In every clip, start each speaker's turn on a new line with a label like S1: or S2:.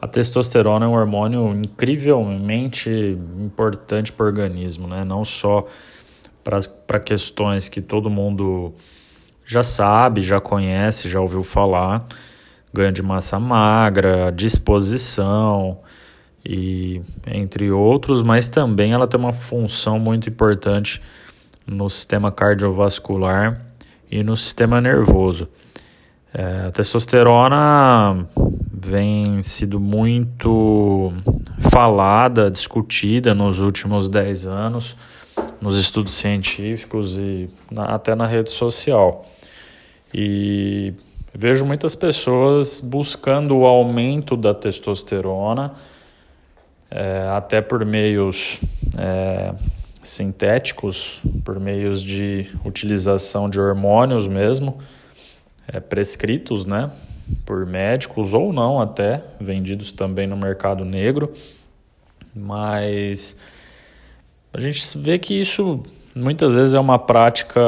S1: A testosterona é um hormônio incrivelmente importante para o organismo, né? não só para questões que todo mundo já sabe, já conhece, já ouviu falar, ganho de massa magra, disposição e entre outros, mas também ela tem uma função muito importante no sistema cardiovascular e no sistema nervoso. É, a testosterona vem sido muito falada, discutida nos últimos 10 anos, nos estudos científicos e na, até na rede social. E vejo muitas pessoas buscando o aumento da testosterona, é, até por meios é, sintéticos, por meios de utilização de hormônios mesmo é, prescritos, né, por médicos ou não até, vendidos também no mercado negro, mas a gente vê que isso muitas vezes é uma prática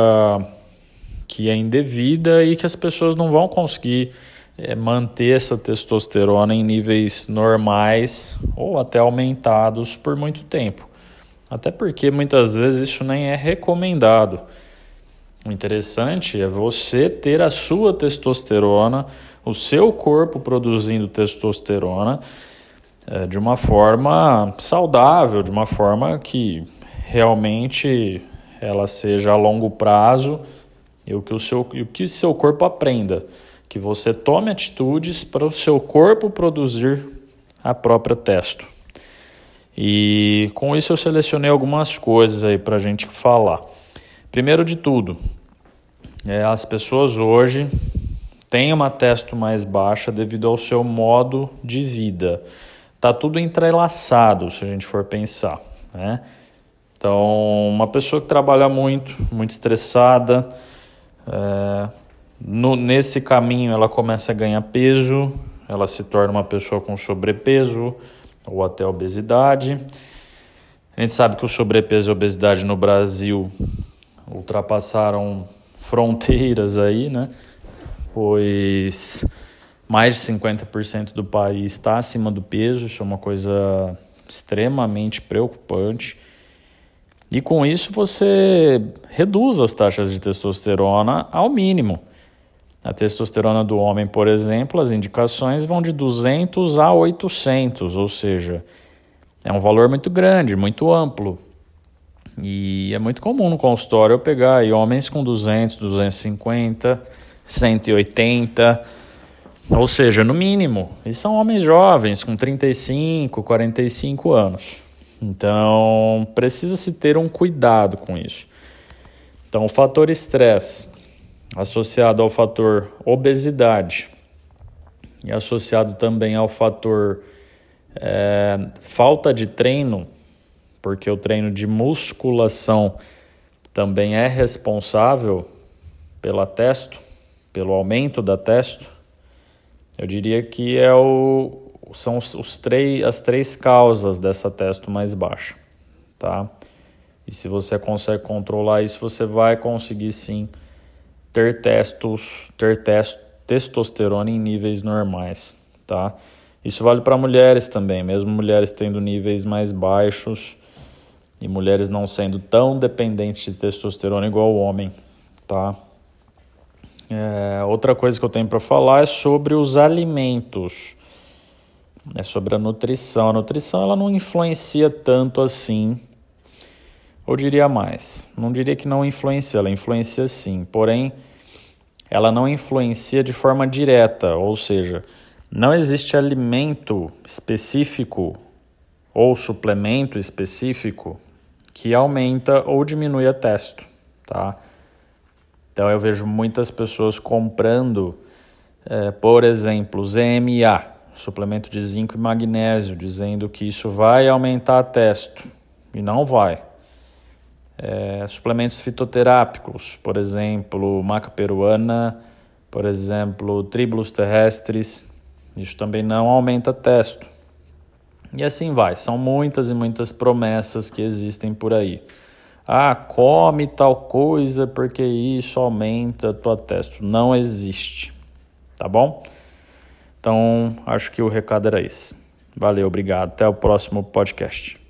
S1: que é indevida e que as pessoas não vão conseguir é, manter essa testosterona em níveis normais ou até aumentados por muito tempo. Até porque muitas vezes isso nem é recomendado. O interessante é você ter a sua testosterona, o seu corpo produzindo testosterona é, de uma forma saudável, de uma forma que realmente ela seja a longo prazo e o que o seu, o que seu corpo aprenda. Que você tome atitudes para o seu corpo produzir a própria testo. E com isso eu selecionei algumas coisas aí para a gente falar. Primeiro de tudo, é, as pessoas hoje têm uma testo mais baixa devido ao seu modo de vida. Tá tudo entrelaçado, se a gente for pensar, né? Então, uma pessoa que trabalha muito, muito estressada, é, no, nesse caminho ela começa a ganhar peso, ela se torna uma pessoa com sobrepeso ou até obesidade. A gente sabe que o sobrepeso e a obesidade no Brasil ultrapassaram fronteiras aí, né? Pois mais de 50% do país está acima do peso, isso é uma coisa extremamente preocupante. E com isso você reduz as taxas de testosterona ao mínimo. A testosterona do homem, por exemplo, as indicações vão de 200 a 800, ou seja, é um valor muito grande, muito amplo. E é muito comum no consultório eu pegar homens com 200, 250, 180, ou seja, no mínimo. E são homens jovens, com 35, 45 anos. Então, precisa-se ter um cuidado com isso. Então, o fator estresse associado ao fator obesidade e associado também ao fator é, falta de treino porque o treino de musculação também é responsável pela testo, pelo aumento da testo, eu diria que é o, são os, os três, as três causas dessa testo mais baixa, tá? E se você consegue controlar isso, você vai conseguir sim ter testos, ter test, testosterona em níveis normais, tá? Isso vale para mulheres também, mesmo mulheres tendo níveis mais baixos, e mulheres não sendo tão dependentes de testosterona igual o homem, tá? É, outra coisa que eu tenho para falar é sobre os alimentos, é sobre a nutrição. A nutrição ela não influencia tanto assim, ou diria mais, não diria que não influencia, ela influencia sim, porém ela não influencia de forma direta, ou seja, não existe alimento específico ou suplemento específico que aumenta ou diminui a testo, tá? Então eu vejo muitas pessoas comprando, é, por exemplo, ZMA, suplemento de zinco e magnésio, dizendo que isso vai aumentar a testo e não vai. É, suplementos fitoterápicos, por exemplo, maca peruana, por exemplo, tríbulos terrestres, isso também não aumenta testo. E assim vai, são muitas e muitas promessas que existem por aí. Ah, come tal coisa porque isso aumenta a tua testo. Não existe, tá bom? Então, acho que o recado era esse. Valeu, obrigado. Até o próximo podcast.